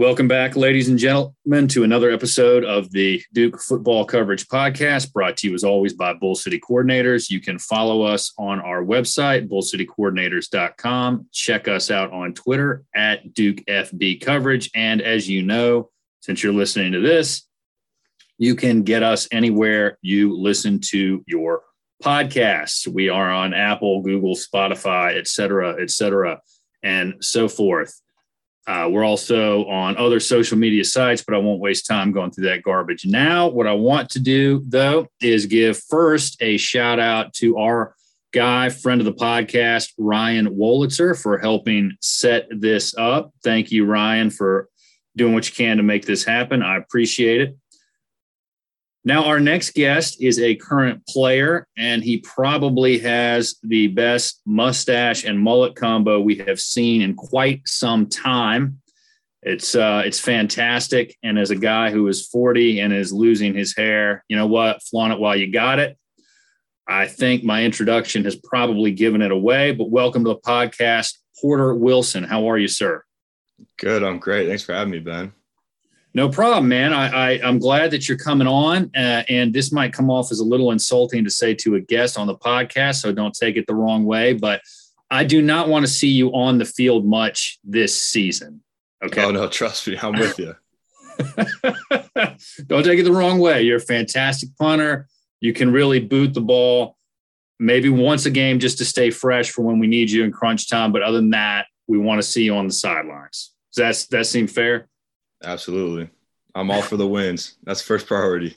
Welcome back, ladies and gentlemen, to another episode of the Duke Football Coverage Podcast, brought to you as always by Bull City Coordinators. You can follow us on our website, bullcitycoordinators.com. Check us out on Twitter at Duke FB Coverage. And as you know, since you're listening to this, you can get us anywhere you listen to your podcasts. We are on Apple, Google, Spotify, et cetera, et cetera, and so forth. Uh, we're also on other social media sites, but I won't waste time going through that garbage. Now, what I want to do, though, is give first a shout out to our guy, friend of the podcast, Ryan Wolitzer, for helping set this up. Thank you, Ryan, for doing what you can to make this happen. I appreciate it. Now, our next guest is a current player, and he probably has the best mustache and mullet combo we have seen in quite some time. It's uh, it's fantastic. And as a guy who is 40 and is losing his hair, you know what? Flaunt it while you got it. I think my introduction has probably given it away, but welcome to the podcast, Porter Wilson. How are you, sir? Good. I'm great. Thanks for having me, Ben. No problem, man. I, I am glad that you're coming on, uh, and this might come off as a little insulting to say to a guest on the podcast, so don't take it the wrong way. But I do not want to see you on the field much this season. Okay. Oh no, trust me, I'm with you. don't take it the wrong way. You're a fantastic punter. You can really boot the ball, maybe once a game just to stay fresh for when we need you in crunch time. But other than that, we want to see you on the sidelines. Does that that seem fair? Absolutely. I'm all for the wins. That's first priority.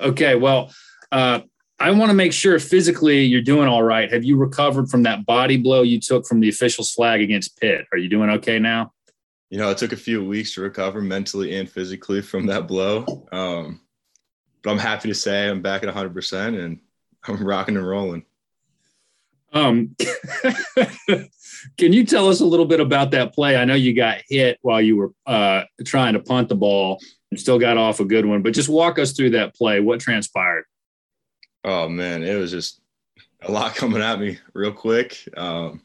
Okay. Well, uh, I want to make sure physically you're doing all right. Have you recovered from that body blow you took from the official's flag against Pitt? Are you doing okay now? You know, it took a few weeks to recover mentally and physically from that blow. Um, but I'm happy to say I'm back at 100% and I'm rocking and rolling. Um, can you tell us a little bit about that play? I know you got hit while you were uh, trying to punt the ball and still got off a good one, but just walk us through that play. What transpired? Oh man, it was just a lot coming at me real quick. Um,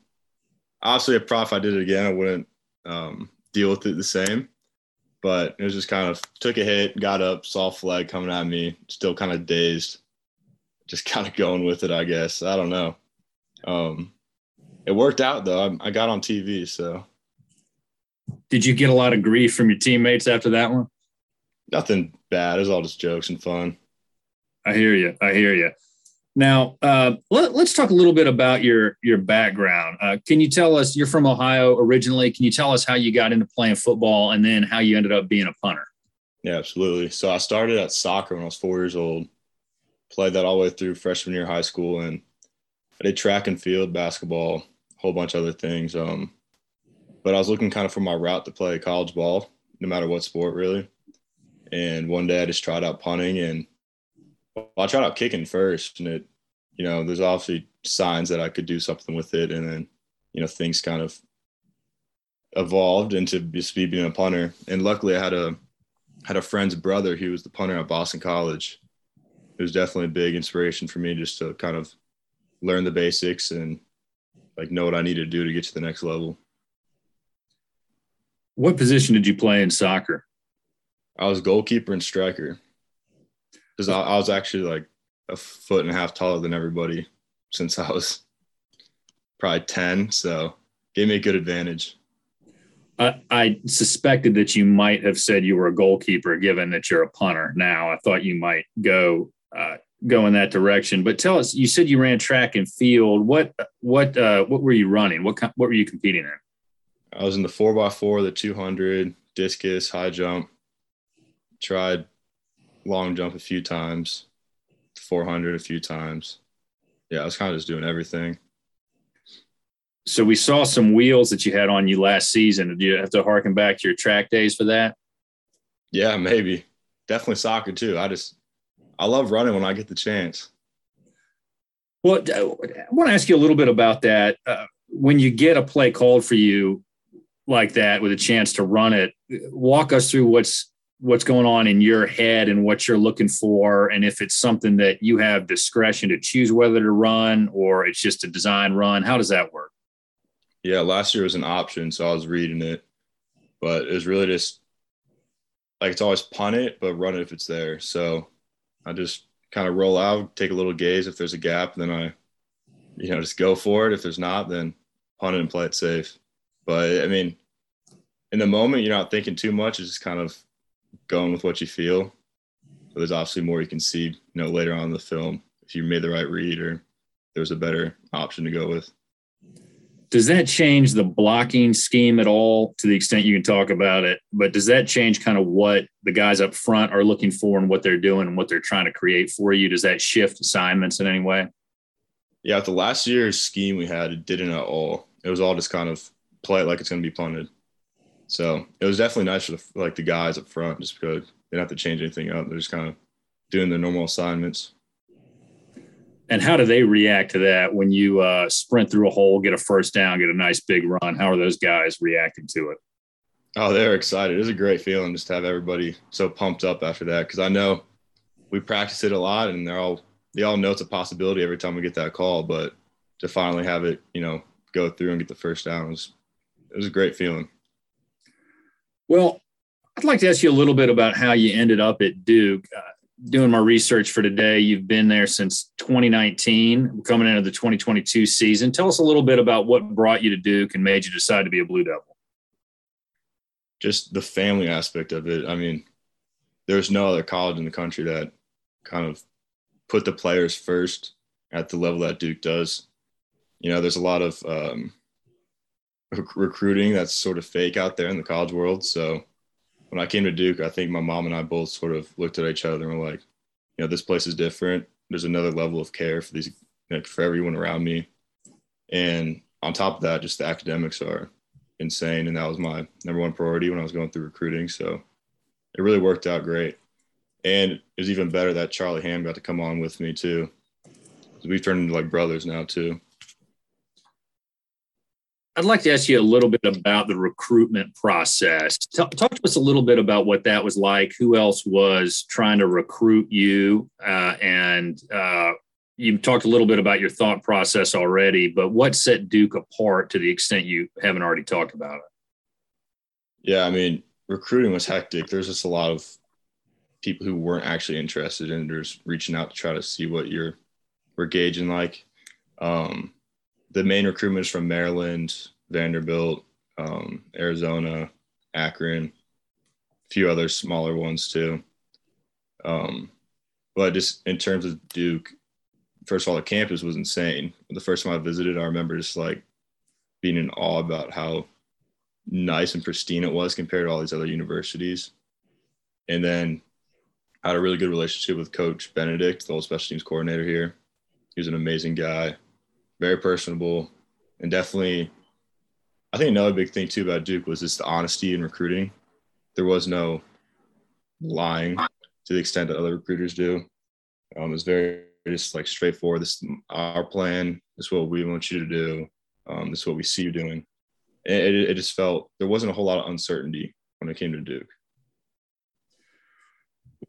obviously, a prof, I did it again, I wouldn't um, deal with it the same. But it was just kind of took a hit, got up, saw flag coming at me, still kind of dazed, just kind of going with it, I guess. I don't know. Um, it worked out though. I, I got on TV, so. Did you get a lot of grief from your teammates after that one? Nothing bad. It was all just jokes and fun. I hear you. I hear you. Now, uh, let, us talk a little bit about your your background. Uh, can you tell us you're from Ohio originally? Can you tell us how you got into playing football and then how you ended up being a punter? Yeah, absolutely. So I started at soccer when I was four years old. Played that all the way through freshman year of high school, and I did track and field, basketball, whole bunch of other things. Um, but I was looking kind of for my route to play college ball, no matter what sport, really. And one day I just tried out punting, and well, I tried out kicking first, and it, you know, there's obviously signs that I could do something with it, and then, you know, things kind of evolved into just me being a punter. And luckily, I had a had a friend's brother. He was the punter at Boston College. It was definitely a big inspiration for me just to kind of learn the basics and like know what I need to do to get to the next level. What position did you play in soccer? I was goalkeeper and striker because I, I was actually like a foot and a half taller than everybody since I was probably 10. So gave me a good advantage. I, I suspected that you might have said you were a goalkeeper, given that you're a punter. Now I thought you might go uh, go in that direction. But tell us, you said you ran track and field. What what uh, what were you running? What what were you competing in? I was in the four x four, the two hundred, discus, high jump. Tried long jump a few times, four hundred a few times. Yeah, I was kind of just doing everything. So we saw some wheels that you had on you last season. Did you have to harken back to your track days for that? Yeah, maybe. Definitely soccer too. I just I love running when I get the chance. Well, I want to ask you a little bit about that. Uh, when you get a play called for you like that with a chance to run it, walk us through what's what's going on in your head and what you're looking for, and if it's something that you have discretion to choose whether to run or it's just a design run. How does that work? Yeah, last year was an option, so I was reading it, but it was really just like it's always punt it, but run it if it's there. So I just kind of roll out, take a little gaze. If there's a gap, then I, you know, just go for it. If there's not, then punt it and play it safe. But I mean, in the moment, you're not thinking too much. It's just kind of going with what you feel. But there's obviously more you can see, you know, later on in the film if you made the right read or there's a better option to go with. Does that change the blocking scheme at all to the extent you can talk about it? But does that change kind of what the guys up front are looking for and what they're doing and what they're trying to create for you? Does that shift assignments in any way? Yeah, the last year's scheme we had, it didn't at all. It was all just kind of play it like it's going to be punted. So it was definitely nice for the, like the guys up front, just because they don't have to change anything up. They're just kind of doing their normal assignments. And how do they react to that when you uh, sprint through a hole, get a first down, get a nice big run? How are those guys reacting to it? Oh, they're excited. It was a great feeling just to have everybody so pumped up after that because I know we practice it a lot and they're all they all know it's a possibility every time we get that call, but to finally have it, you know, go through and get the first down was it was a great feeling. Well, I'd like to ask you a little bit about how you ended up at Duke. Uh, doing my research for today, you've been there since 2019, coming into the 2022 season. Tell us a little bit about what brought you to Duke and made you decide to be a Blue Devil. Just the family aspect of it. I mean, there's no other college in the country that kind of put the players first at the level that Duke does. You know, there's a lot of um, recruiting that's sort of fake out there in the college world. So when I came to Duke, I think my mom and I both sort of looked at each other and were like, you know, this place is different. There's another level of care for these, like, for everyone around me. And on top of that, just the academics are insane. And that was my number one priority when I was going through recruiting. So it really worked out great. And it was even better that Charlie Ham got to come on with me too. We've turned into like brothers now too. I'd like to ask you a little bit about the recruitment process. Talk, talk, to us a little bit about what that was like. Who else was trying to recruit you? Uh, and uh, you talked a little bit about your thought process already, but what set Duke apart to the extent you haven't already talked about it? Yeah, I mean, recruiting was hectic. There's just a lot of people who weren't actually interested in just reaching out to try to see what you're we're gauging like. Um, the main recruitment is from Maryland, Vanderbilt, um, Arizona, Akron, a few other smaller ones too. Um, but just in terms of Duke, first of all, the campus was insane. The first time I visited, I remember just like being in awe about how nice and pristine it was compared to all these other universities. And then I had a really good relationship with Coach Benedict, the old special teams coordinator here. He was an amazing guy very personable, and definitely, I think another big thing too about Duke was just the honesty in recruiting. There was no lying to the extent that other recruiters do. Um, it was very just like straightforward. This is our plan. This is what we want you to do. Um, this is what we see you doing. It, it, it just felt there wasn't a whole lot of uncertainty when it came to Duke.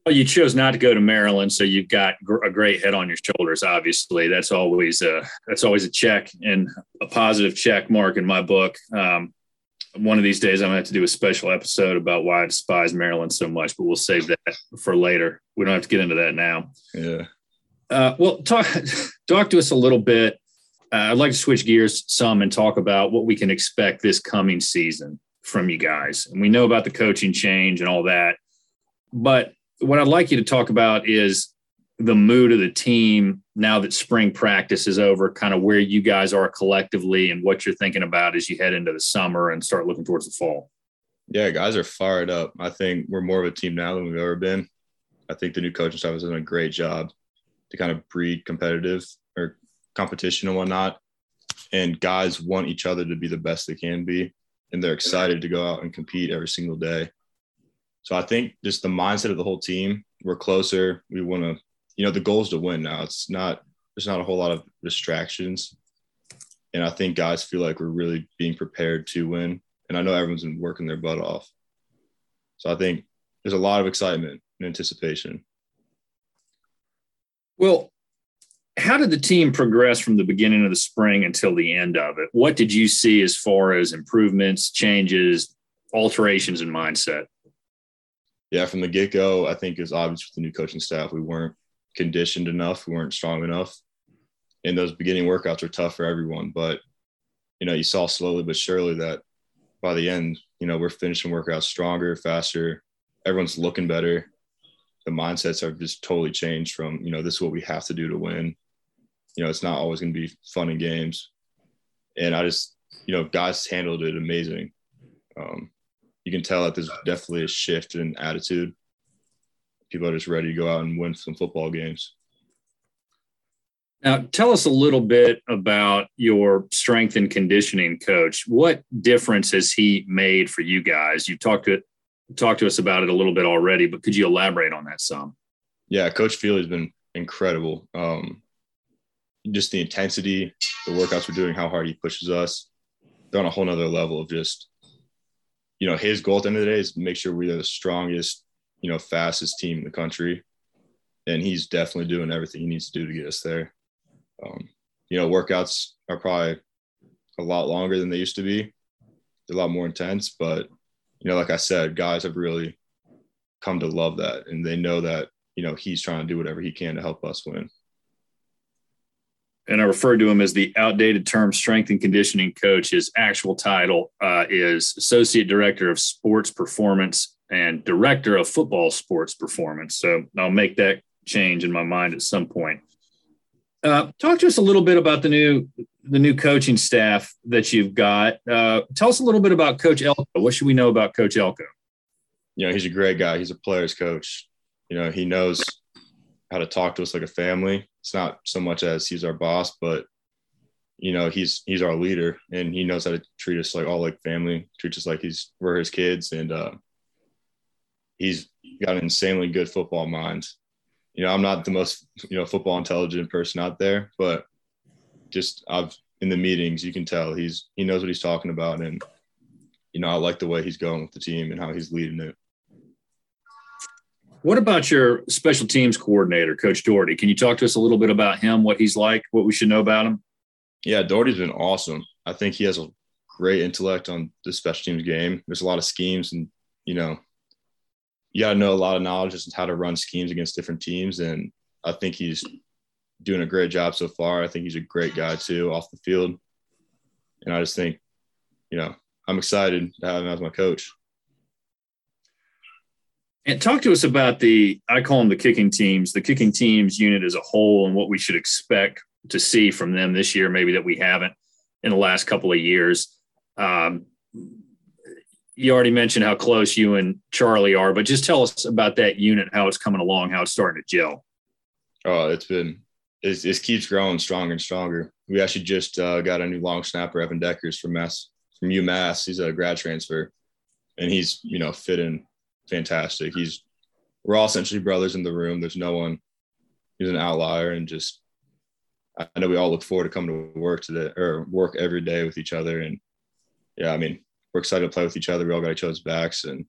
Well, you chose not to go to Maryland, so you've got a great head on your shoulders. Obviously, that's always a that's always a check and a positive check mark in my book. Um, one of these days, I'm gonna have to do a special episode about why I despise Maryland so much, but we'll save that for later. We don't have to get into that now. Yeah. Uh, well, talk talk to us a little bit. Uh, I'd like to switch gears some and talk about what we can expect this coming season from you guys. And we know about the coaching change and all that, but what I'd like you to talk about is the mood of the team now that spring practice is over, kind of where you guys are collectively and what you're thinking about as you head into the summer and start looking towards the fall. Yeah, guys are fired up. I think we're more of a team now than we've ever been. I think the new coaching staff has done a great job to kind of breed competitive or competition and whatnot. And guys want each other to be the best they can be. And they're excited to go out and compete every single day. So I think just the mindset of the whole team, we're closer. We want to, you know, the goal is to win now. It's not, there's not a whole lot of distractions. And I think guys feel like we're really being prepared to win. And I know everyone's been working their butt off. So I think there's a lot of excitement and anticipation. Well, how did the team progress from the beginning of the spring until the end of it? What did you see as far as improvements, changes, alterations in mindset? Yeah, from the get go, I think it's obvious with the new coaching staff, we weren't conditioned enough, we weren't strong enough. And those beginning workouts are tough for everyone. But, you know, you saw slowly but surely that by the end, you know, we're finishing workouts stronger, faster. Everyone's looking better. The mindsets are just totally changed from, you know, this is what we have to do to win. You know, it's not always going to be fun and games. And I just, you know, guys handled it amazing. Um, you can tell that there's definitely a shift in attitude. People are just ready to go out and win some football games. Now, tell us a little bit about your strength and conditioning coach. What difference has he made for you guys? You talked to talked to us about it a little bit already, but could you elaborate on that some? Yeah, Coach Feely has been incredible. Um, just the intensity, the workouts we're doing, how hard he pushes us. They're on a whole nother level of just, you know, his goal at the end of the day is to make sure we're the strongest, you know, fastest team in the country. And he's definitely doing everything he needs to do to get us there. Um, you know, workouts are probably a lot longer than they used to be. They're a lot more intense, but you know, like I said, guys have really come to love that, and they know that you know he's trying to do whatever he can to help us win. And I referred to him as the outdated term strength and conditioning coach. His actual title uh, is Associate Director of Sports Performance and Director of Football Sports Performance. So I'll make that change in my mind at some point. Uh, talk to us a little bit about the new the new coaching staff that you've got. Uh, tell us a little bit about Coach Elko. What should we know about Coach Elko? You know, he's a great guy. He's a player's coach. You know, he knows how to talk to us like a family. It's not so much as he's our boss, but you know, he's he's our leader, and he knows how to treat us like all like family. Treats us like he's we're his kids, and uh, he's got an insanely good football mind you know, I'm not the most, you know, football intelligent person out there, but just I've in the meetings, you can tell he's he knows what he's talking about, and you know, I like the way he's going with the team and how he's leading it. What about your special teams coordinator, Coach Doherty? Can you talk to us a little bit about him, what he's like, what we should know about him? Yeah, Doherty's been awesome. I think he has a great intellect on the special teams game. There's a lot of schemes, and you know, you got to know a lot of knowledge as how to run schemes against different teams. And I think he's doing a great job so far. I think he's a great guy too off the field. And I just think, you know, I'm excited to have him as my coach. And talk to us about the, I call them the kicking teams, the kicking teams unit as a whole, and what we should expect to see from them this year, maybe that we haven't in the last couple of years. Um, you already mentioned how close you and Charlie are, but just tell us about that unit, how it's coming along, how it's starting to gel. Oh, it's been it, it keeps growing stronger and stronger. We actually just uh, got a new long snapper, Evan Deckers from Mass from UMass. He's a grad transfer, and he's you know fitting fantastic. He's we're all essentially brothers in the room. There's no one who's an outlier, and just I know we all look forward to coming to work today or work every day with each other. And yeah, I mean, we're excited to play with each other. We all got each other's backs, and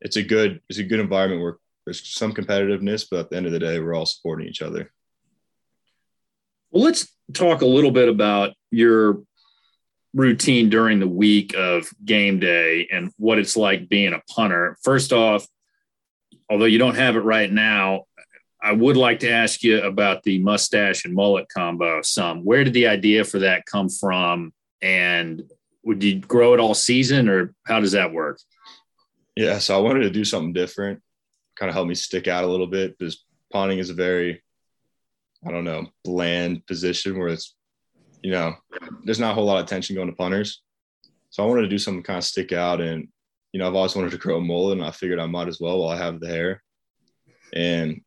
it's a good it's a good environment where there's some competitiveness, but at the end of the day, we're all supporting each other. Well, let's talk a little bit about your routine during the week of game day and what it's like being a punter. First off, although you don't have it right now, I would like to ask you about the mustache and mullet combo some. Where did the idea for that come from? And would you grow it all season or how does that work? Yeah, so I wanted to do something different, kind of help me stick out a little bit because punting is a very, I don't know, bland position where it's, you know, there's not a whole lot of attention going to punters. So I wanted to do something kind of stick out. And, you know, I've always wanted to grow a mullet and I figured I might as well while I have the hair. And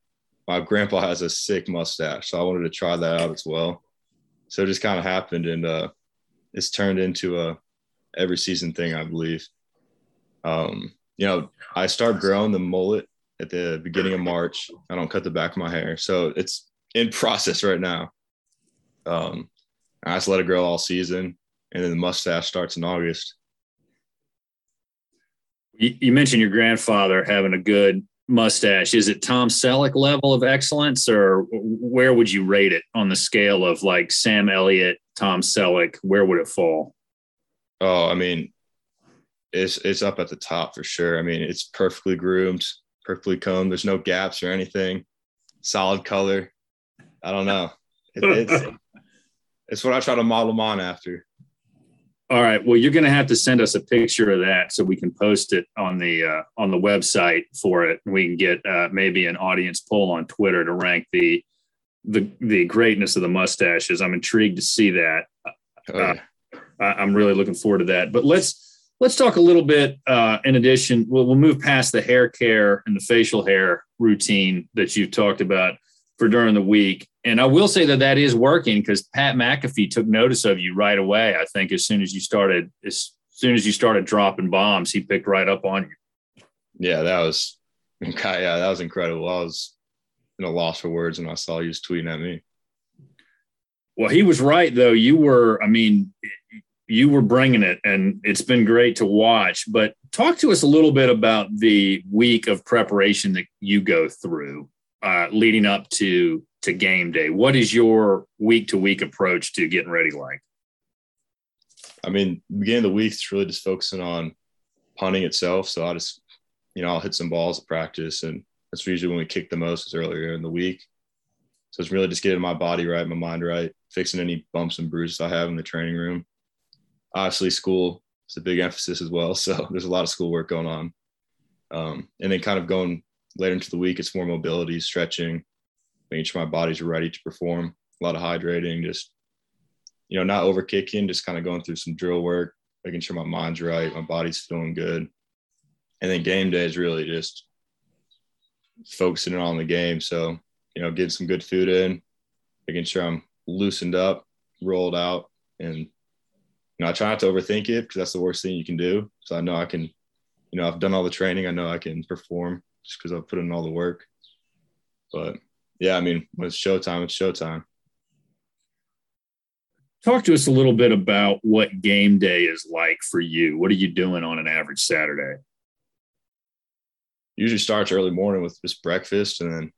my grandpa has a sick mustache. So I wanted to try that out as well. So it just kind of happened and uh, it's turned into a every season thing, I believe. Um, you know, I start growing the mullet at the beginning of March. I don't cut the back of my hair, so it's in process right now. Um, I just let it grow all season, and then the mustache starts in August. You, you mentioned your grandfather having a good mustache. Is it Tom Selleck level of excellence, or where would you rate it on the scale of like Sam Elliott, Tom Selleck? Where would it fall? Oh, I mean, it's it's up at the top for sure. I mean, it's perfectly groomed, perfectly combed. There's no gaps or anything. Solid color. I don't know. It, it's it's what I try to model them on after. All right. Well, you're going to have to send us a picture of that so we can post it on the uh, on the website for it. We can get uh, maybe an audience poll on Twitter to rank the the the greatness of the mustaches. I'm intrigued to see that. Oh, yeah. uh, I, am really looking forward to that. But let's let's talk a little bit. Uh, in addition, we'll, we'll move past the hair care and the facial hair routine that you've talked about for during the week. And I will say that that is working because Pat McAfee took notice of you right away. I think as soon as you started, as soon as you started dropping bombs, he picked right up on you. Yeah, that was, yeah, that was incredible. I was in a loss for words when I saw you was tweeting at me. Well, he was right though. You were, I mean, you were bringing it, and it's been great to watch. But talk to us a little bit about the week of preparation that you go through uh, leading up to to game day? What is your week to week approach to getting ready like? I mean, beginning of the week, it's really just focusing on punting itself. So I just, you know, I'll hit some balls at practice, and that's usually when we kick the most is earlier in the week. So it's really just getting my body right, my mind right, fixing any bumps and bruises I have in the training room. Obviously, school is a big emphasis as well. So there's a lot of schoolwork going on. Um, and then kind of going later into the week, it's more mobility, stretching, making sure my body's ready to perform. A lot of hydrating, just you know, not over kicking, just kind of going through some drill work, making sure my mind's right, my body's feeling good. And then game day is really just focusing on the game. So, you know, getting some good food in, making sure I'm loosened up, rolled out, and you know, I try not to overthink it because that's the worst thing you can do. So I know I can, you know, I've done all the training. I know I can perform just because I've put in all the work. But yeah, I mean, when it's showtime, it's showtime. Talk to us a little bit about what game day is like for you. What are you doing on an average Saturday? Usually starts early morning with just breakfast, and then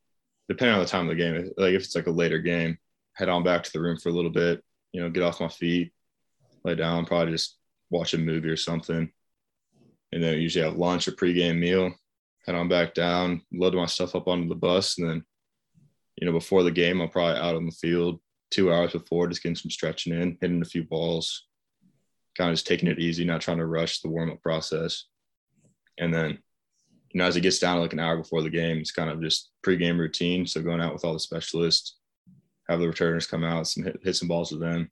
depending on the time of the game, like if it's like a later game, head on back to the room for a little bit. You know, get off my feet, lay down, probably just watch a movie or something, and then usually have lunch or pregame meal, head on back down, load my stuff up onto the bus, and then, you know, before the game, I'm probably out on the field two hours before, just getting some stretching in, hitting a few balls, kind of just taking it easy, not trying to rush the warm up process. And then, you know, as it gets down to like an hour before the game, it's kind of just pregame routine. So going out with all the specialists, have the returners come out, some hit, hit some balls with them.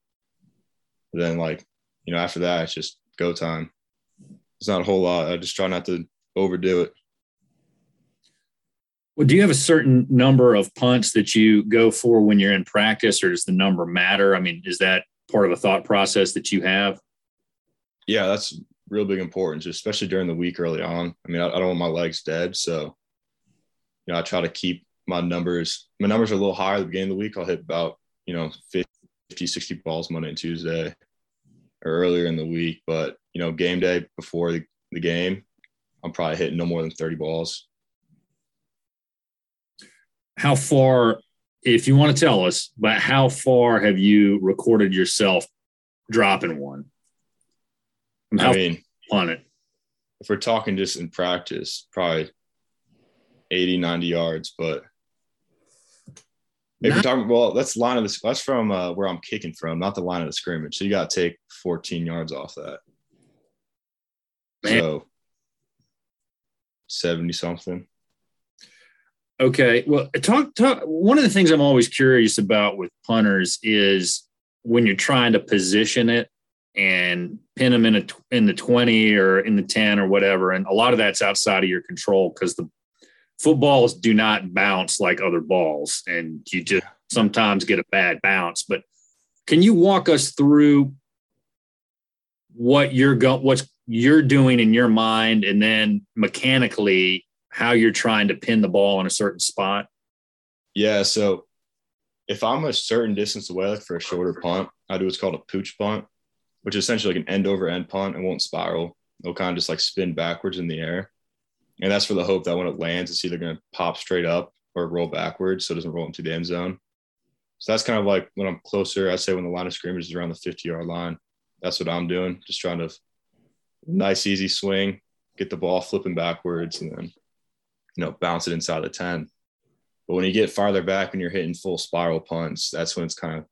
But then, like, you know, after that, it's just go time. It's not a whole lot. I just try not to overdo it. Well, do you have a certain number of punts that you go for when you're in practice, or does the number matter? I mean, is that part of a thought process that you have? Yeah, that's real big importance, especially during the week early on. I mean, I, I don't want my legs dead, so you know, I try to keep my numbers. My numbers are a little higher at the beginning of the week. I'll hit about you know 50, 60 balls Monday and Tuesday, or earlier in the week. But you know, game day before the, the game, I'm probably hitting no more than 30 balls how far, if you want to tell us, but how far have you recorded yourself dropping one? I mean, on it. If we're talking just in practice, probably 80, 90 yards, but if you're talking, well, that's line of the, that's from uh, where I'm kicking from, not the line of the scrimmage. So you got to take 14 yards off that. Man. So 70 something. Okay. Well, talk, talk. One of the things I'm always curious about with punters is when you're trying to position it and pin them in a in the 20 or in the 10 or whatever, and a lot of that's outside of your control because the footballs do not bounce like other balls, and you just sometimes get a bad bounce. But can you walk us through what you're going, what's you're doing in your mind, and then mechanically how you're trying to pin the ball in a certain spot? Yeah. So if I'm a certain distance away, like for a shorter punt, I do what's called a pooch punt, which is essentially like an end over end punt. It won't spiral. It'll kind of just like spin backwards in the air. And that's for the hope that when it lands, it's either going to pop straight up or roll backwards so it doesn't roll into the end zone. So that's kind of like when I'm closer, I say when the line of scrimmage is around the 50 yard line. That's what I'm doing, just trying to nice easy swing, get the ball flipping backwards, and then you know bounce it inside the ten. But when you get farther back and you're hitting full spiral punts, that's when it's kind of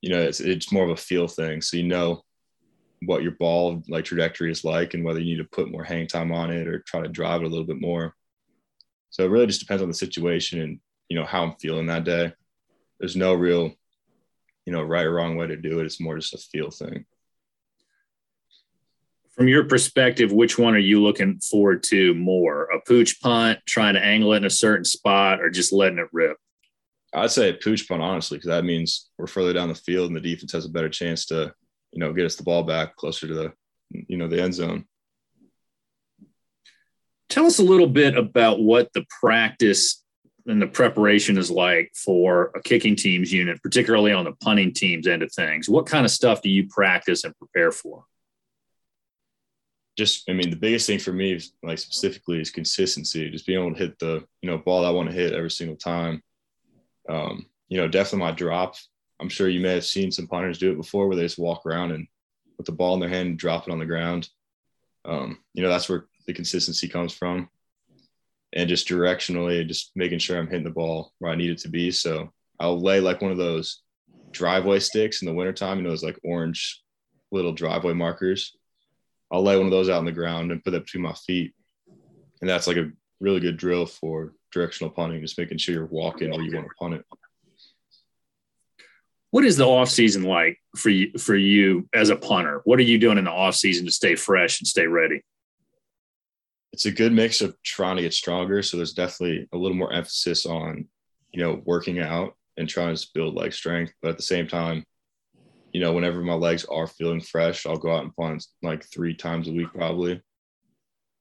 you know it's it's more of a feel thing. So you know what your ball like trajectory is like and whether you need to put more hang time on it or try to drive it a little bit more. So it really just depends on the situation and you know how I'm feeling that day. There's no real, you know, right or wrong way to do it. It's more just a feel thing. From your perspective, which one are you looking forward to more? A pooch punt, trying to angle it in a certain spot, or just letting it rip? I'd say a pooch punt, honestly, because that means we're further down the field and the defense has a better chance to, you know, get us the ball back closer to the, you know, the end zone. Tell us a little bit about what the practice and the preparation is like for a kicking team's unit, particularly on the punting team's end of things. What kind of stuff do you practice and prepare for? Just, I mean, the biggest thing for me, like specifically, is consistency. Just being able to hit the, you know, ball I want to hit every single time. Um, you know, definitely my drop. I'm sure you may have seen some punters do it before, where they just walk around and with the ball in their hand and drop it on the ground. Um, you know, that's where the consistency comes from and just directionally, just making sure I'm hitting the ball where I need it to be. So I'll lay like one of those driveway sticks in the wintertime, you know, those like orange little driveway markers. I'll lay one of those out on the ground and put that between my feet. And that's like a really good drill for directional punting, just making sure you're walking where you want to punt it. What is the off season like for you for you as a punter? What are you doing in the off season to stay fresh and stay ready? it's a good mix of trying to get stronger. So there's definitely a little more emphasis on, you know, working out and trying to build like strength. But at the same time, you know, whenever my legs are feeling fresh, I'll go out and punt like three times a week probably.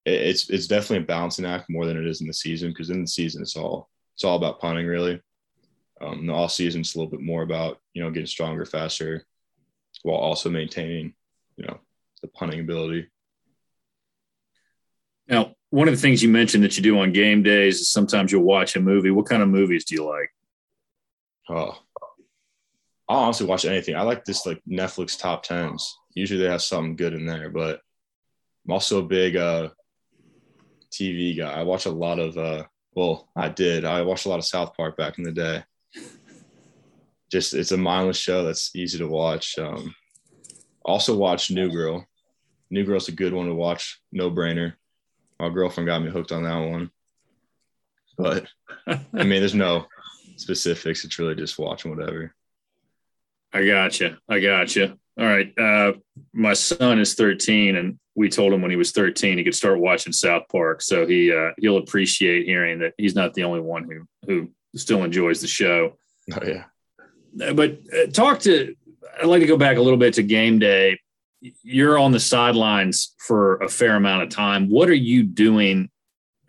It's it's definitely a balancing act more than it is in the season because in the season it's all it's all about punting really. Um, the off season it's a little bit more about you know getting stronger faster, while also maintaining you know the punting ability. Now, one of the things you mentioned that you do on game days is sometimes you'll watch a movie. What kind of movies do you like? Oh, I'll honestly watch anything. I like this like Netflix top tens. Usually they have something good in there, but I'm also a big uh, TV guy. I watch a lot of uh, well, I did. I watched a lot of South Park back in the day. Just it's a mindless show that's easy to watch. Um, also watch New Girl. New Girl's a good one to watch. No brainer my girlfriend got me hooked on that one. But I mean, there's no specifics. It's really just watching whatever. I got you. I got you. All right. Uh, my son is 13, and we told him when he was 13 he could start watching South Park. So he uh, he'll appreciate hearing that he's not the only one who who still enjoys the show. Oh yeah. But uh, talk to. I'd like to go back a little bit to game day you're on the sidelines for a fair amount of time. What are you doing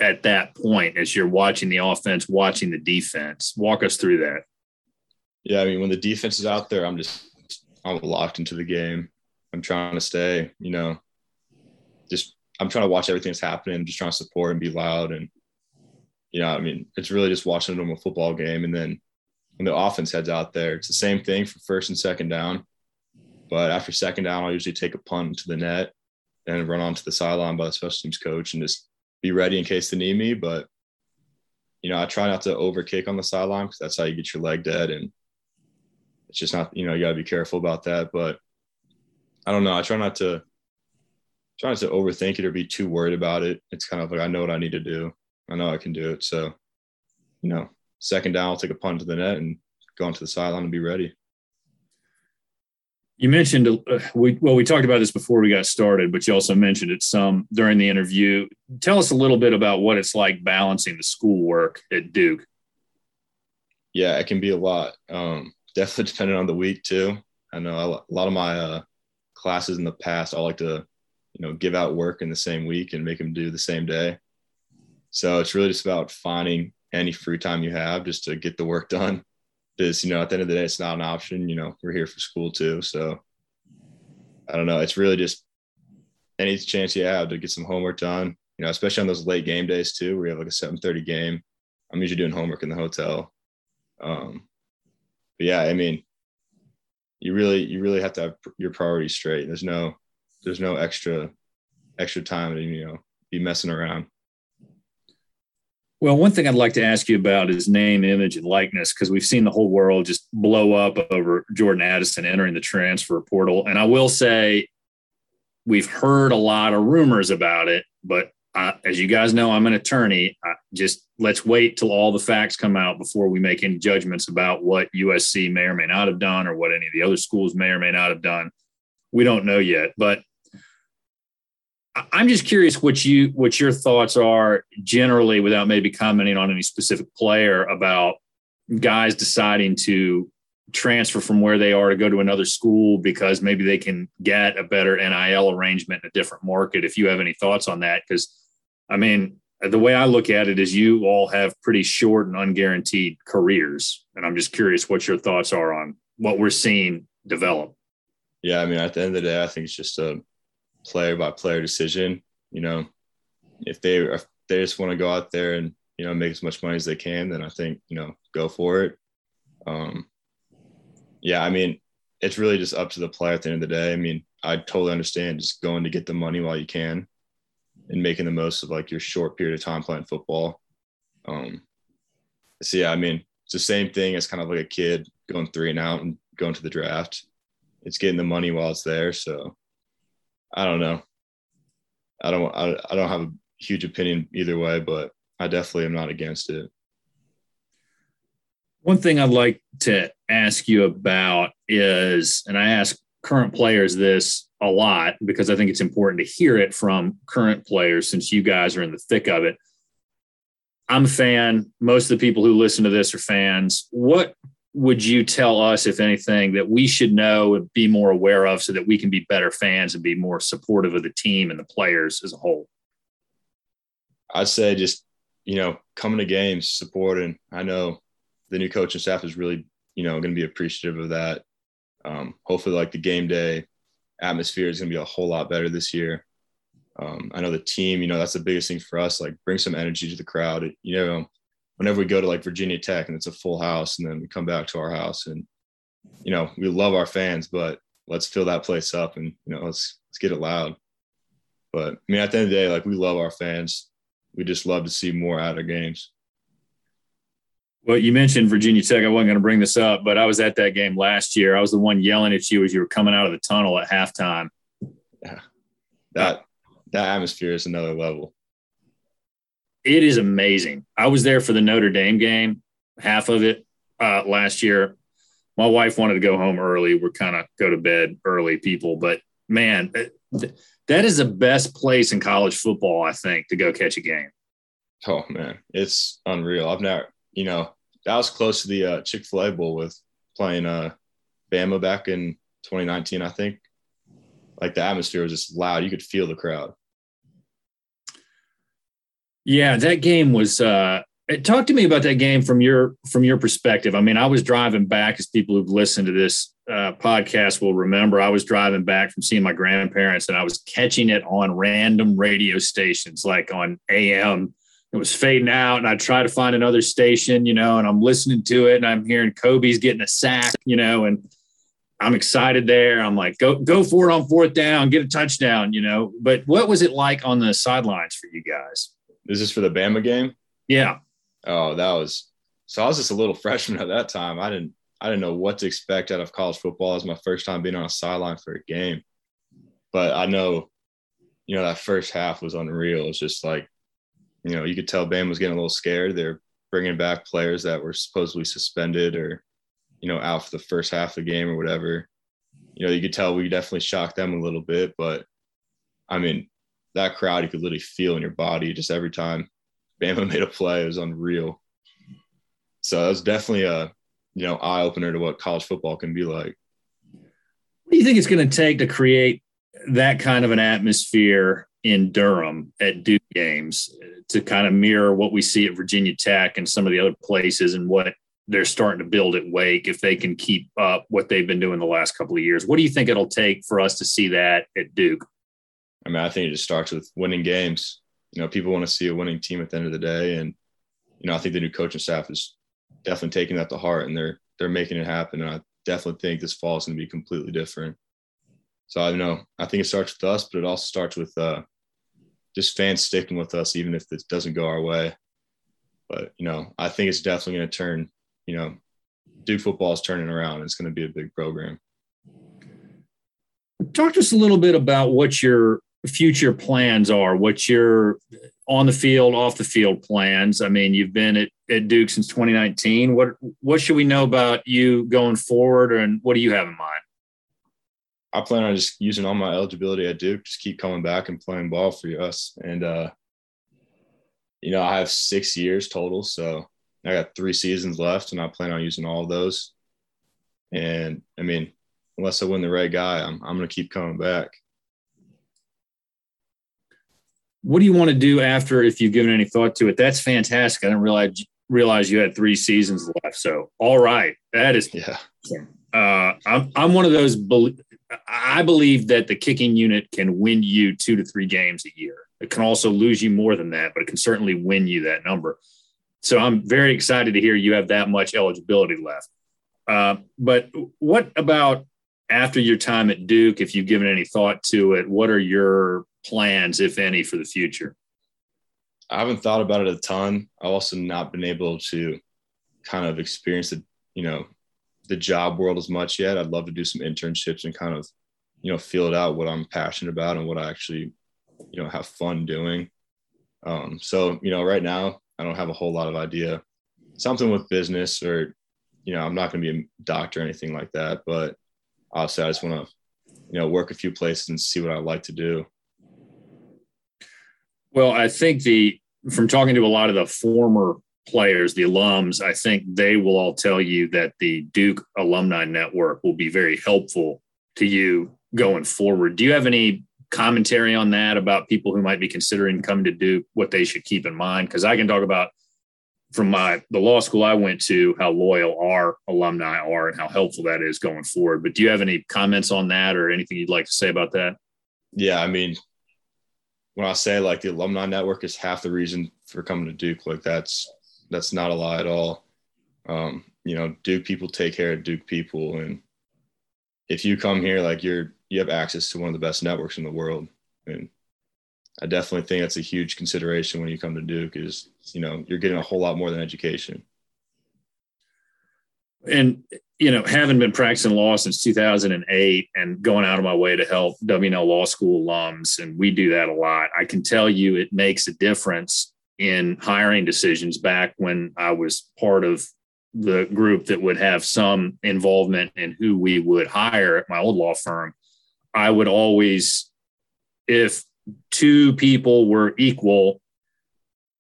at that point as you're watching the offense, watching the defense? Walk us through that. Yeah, I mean, when the defense is out there, I'm just I'm locked into the game. I'm trying to stay, you know, just I'm trying to watch everything that's happening. I'm just trying to support and be loud. And, you know, I mean, it's really just watching a normal football game. And then when the offense heads out there, it's the same thing for first and second down. But after second down, I'll usually take a punt to the net and run onto the sideline by the special teams coach and just be ready in case they need me. But you know, I try not to over kick on the sideline because that's how you get your leg dead, and it's just not. You know, you got to be careful about that. But I don't know. I try not to try not to overthink it or be too worried about it. It's kind of like I know what I need to do. I know I can do it. So, you know, second down, I'll take a punt to the net and go onto the sideline and be ready. You mentioned uh, we well we talked about this before we got started, but you also mentioned it some during the interview. Tell us a little bit about what it's like balancing the schoolwork at Duke. Yeah, it can be a lot. Um, definitely depending on the week too. I know a lot of my uh, classes in the past, I like to, you know, give out work in the same week and make them do the same day. So it's really just about finding any free time you have just to get the work done. Because you know at the end of the day it's not an option you know we're here for school too. So i don't know. It's really just any chance you have to get some homework done you know especially on those late game days too where you have like a 7.30 game. I'm usually doing homework in the hotel. Um but yeah i mean you really you really have to have your priorities straight there's no there's no extra extra time to you know be messing around. Well, one thing I'd like to ask you about is name, image, and likeness, because we've seen the whole world just blow up over Jordan Addison entering the transfer portal. And I will say, we've heard a lot of rumors about it, but as you guys know, I'm an attorney. Uh, just let's wait till all the facts come out before we make any judgments about what USC may or may not have done or what any of the other schools may or may not have done. We don't know yet, but I'm just curious what you what your thoughts are generally, without maybe commenting on any specific player, about guys deciding to transfer from where they are to go to another school because maybe they can get a better NIL arrangement in a different market. If you have any thoughts on that, because I mean, the way I look at it is you all have pretty short and unguaranteed careers, and I'm just curious what your thoughts are on what we're seeing develop. Yeah, I mean, at the end of the day, I think it's just a player by player decision. You know, if they if they just want to go out there and you know make as much money as they can, then I think you know go for it. Um, yeah, I mean, it's really just up to the player at the end of the day. I mean, I totally understand just going to get the money while you can and making the most of like your short period of time playing football. Um, so yeah, I mean, it's the same thing as kind of like a kid going three and out and going to the draft. It's getting the money while it's there. So I don't know. I don't I, I don't have a huge opinion either way, but I definitely am not against it. One thing I'd like to ask you about is, and I ask current players this a lot because I think it's important to hear it from current players since you guys are in the thick of it. I'm a fan. Most of the people who listen to this are fans. What would you tell us, if anything, that we should know and be more aware of so that we can be better fans and be more supportive of the team and the players as a whole? I'd say just, you know, coming to games, supporting. I know the new coaching staff is really, you know, going to be appreciative of that. Um, hopefully, like the game day atmosphere is going to be a whole lot better this year. Um, I know the team, you know, that's the biggest thing for us. Like, bring some energy to the crowd. You know, whenever we go to like Virginia Tech and it's a full house, and then we come back to our house, and you know we love our fans, but let's fill that place up and you know let's let's get it loud. But I mean, at the end of the day, like we love our fans. We just love to see more out of games. Well, you mentioned Virginia Tech. I wasn't going to bring this up, but I was at that game last year. I was the one yelling at you as you were coming out of the tunnel at halftime. Yeah, that that atmosphere is another level it is amazing. I was there for the Notre Dame game, half of it uh, last year. My wife wanted to go home early. We're kind of go to bed early people, but man, that is the best place in college football, I think, to go catch a game. Oh man, it's unreal. I've never, you know, that was close to the uh, Chick Fil A Bowl with playing uh, Bama back in 2019, I think. Like the atmosphere was just loud; you could feel the crowd. Yeah, that game was. Uh, talk to me about that game from your from your perspective. I mean, I was driving back, as people who've listened to this uh, podcast will remember. I was driving back from seeing my grandparents, and I was catching it on random radio stations, like on AM. It was fading out, and I try to find another station, you know, and I'm listening to it, and I'm hearing Kobe's getting a sack, you know, and I'm excited there. I'm like, go go for it on fourth down, get a touchdown, you know. But what was it like on the sidelines for you guys? This is for the Bama game? Yeah. Oh, that was so I was just a little freshman at that time. I didn't I didn't know what to expect out of college football. It was my first time being on a sideline for a game. But I know, you know, that first half was unreal. It's just like, you know, you could tell Bama was getting a little scared. They're bringing back players that were supposedly suspended or, you know, out for the first half of the game or whatever. You know, you could tell we definitely shocked them a little bit, but I mean, that crowd you could literally feel in your body just every time Bama made a play. It was unreal. So that was definitely a you know eye opener to what college football can be like. What do you think it's going to take to create that kind of an atmosphere in Durham at Duke games to kind of mirror what we see at Virginia Tech and some of the other places and what they're starting to build at Wake if they can keep up what they've been doing the last couple of years. What do you think it'll take for us to see that at Duke? I mean, I think it just starts with winning games. You know, people want to see a winning team at the end of the day, and you know, I think the new coaching staff is definitely taking that to heart, and they're they're making it happen. And I definitely think this fall is going to be completely different. So I know I think it starts with us, but it also starts with uh, just fans sticking with us, even if it doesn't go our way. But you know, I think it's definitely going to turn. You know, Duke football is turning around. It's going to be a big program. Talk to us a little bit about what your future plans are, what your on the field, off the field plans. I mean, you've been at, at Duke since 2019. What what should we know about you going forward, and what do you have in mind? I plan on just using all my eligibility at Duke, just keep coming back and playing ball for us. And uh, you know, I have six years total, so I got three seasons left, and I plan on using all of those. And I mean, unless I win the right guy, I'm I'm gonna keep coming back. What do you want to do after if you've given any thought to it? That's fantastic. I didn't realize realize you had three seasons left. So all right. That is yeah. Uh, I'm I'm one of those I believe that the kicking unit can win you two to three games a year. It can also lose you more than that, but it can certainly win you that number. So I'm very excited to hear you have that much eligibility left. Uh, but what about after your time at Duke, if you've given any thought to it, what are your plans, if any, for the future? I haven't thought about it a ton. I've also not been able to kind of experience it, you know, the job world as much yet. I'd love to do some internships and kind of, you know, feel it out what I'm passionate about and what I actually, you know, have fun doing. Um, so, you know, right now I don't have a whole lot of idea. Something with business or, you know, I'm not going to be a doctor or anything like that, but obviously I just want to, you know, work a few places and see what I like to do. Well, I think the from talking to a lot of the former players, the alums, I think they will all tell you that the Duke Alumni Network will be very helpful to you going forward. Do you have any commentary on that about people who might be considering coming to Duke, what they should keep in mind? Because I can talk about from my the law school I went to how loyal our alumni are and how helpful that is going forward. But do you have any comments on that or anything you'd like to say about that? Yeah, I mean, when I say like the alumni network is half the reason for coming to Duke, like that's that's not a lie at all. Um, you know, Duke people take care of Duke people, and if you come here, like you're you have access to one of the best networks in the world, and I definitely think that's a huge consideration when you come to Duke. Is you know you're getting a whole lot more than education. And you know, having been practicing law since 2008 and going out of my way to help W&L Law School alums, and we do that a lot, I can tell you it makes a difference in hiring decisions back when I was part of the group that would have some involvement in who we would hire at my old law firm. I would always, if two people were equal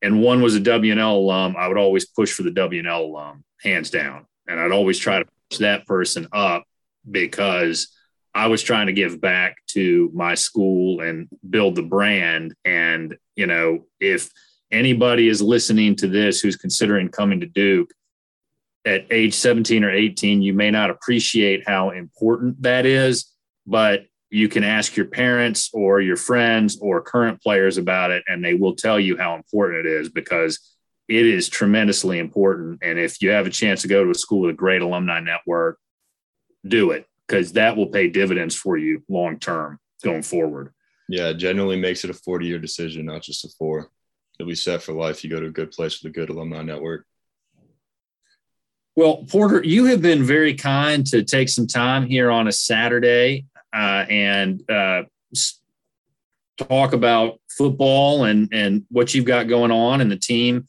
and one was a W&L alum, I would always push for the W&L alum, hands down. And I'd always try to push that person up because I was trying to give back to my school and build the brand. And, you know, if anybody is listening to this who's considering coming to Duke at age 17 or 18, you may not appreciate how important that is, but you can ask your parents or your friends or current players about it, and they will tell you how important it is because it is tremendously important. And if you have a chance to go to a school with a great alumni network, do it because that will pay dividends for you long term going forward. Yeah, generally makes it a 40 year decision, not just a four. It'll be set for life. You go to a good place with a good alumni network. Well, Porter, you have been very kind to take some time here on a Saturday uh, and uh, talk about football and and what you've got going on and the team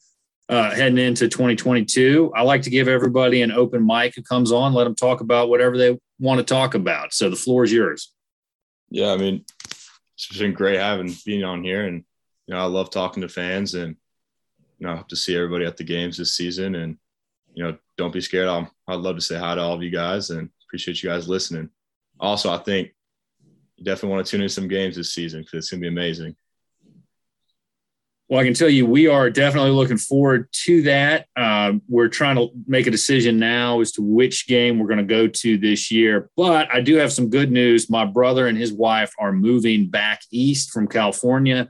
uh, heading into 2022. I like to give everybody an open mic who comes on, let them talk about whatever they want to talk about. So the floor is yours. Yeah, I mean, it's been great having being on here, and you know, I love talking to fans, and you know, I hope to see everybody at the games this season. And you know, don't be scared. i I'd love to say hi to all of you guys, and appreciate you guys listening. Also, I think you definitely want to tune in some games this season because it's gonna be amazing. Well, I can tell you, we are definitely looking forward to that. Uh, we're trying to make a decision now as to which game we're going to go to this year. But I do have some good news. My brother and his wife are moving back east from California.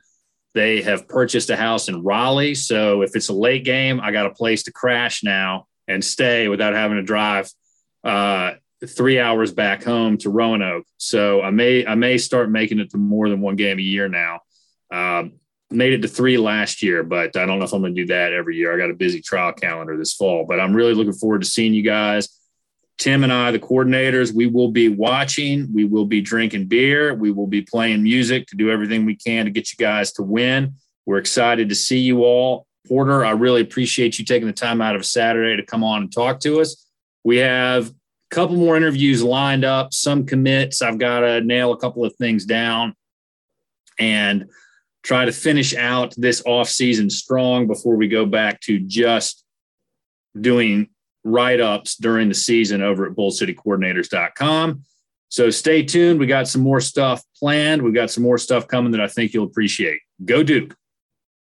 They have purchased a house in Raleigh. So if it's a late game, I got a place to crash now and stay without having to drive uh, three hours back home to Roanoke. So I may I may start making it to more than one game a year now. Uh, made it to three last year, but I don't know if I'm going to do that every year. I got a busy trial calendar this fall, but I'm really looking forward to seeing you guys. Tim and I, the coordinators, we will be watching. We will be drinking beer. We will be playing music to do everything we can to get you guys to win. We're excited to see you all. Porter, I really appreciate you taking the time out of Saturday to come on and talk to us. We have a couple more interviews lined up, some commits. I've got to nail a couple of things down and try to finish out this off season strong before we go back to just doing write ups during the season over at bullcitycoordinators.com. So stay tuned. We got some more stuff planned. We got some more stuff coming that I think you'll appreciate. Go Duke.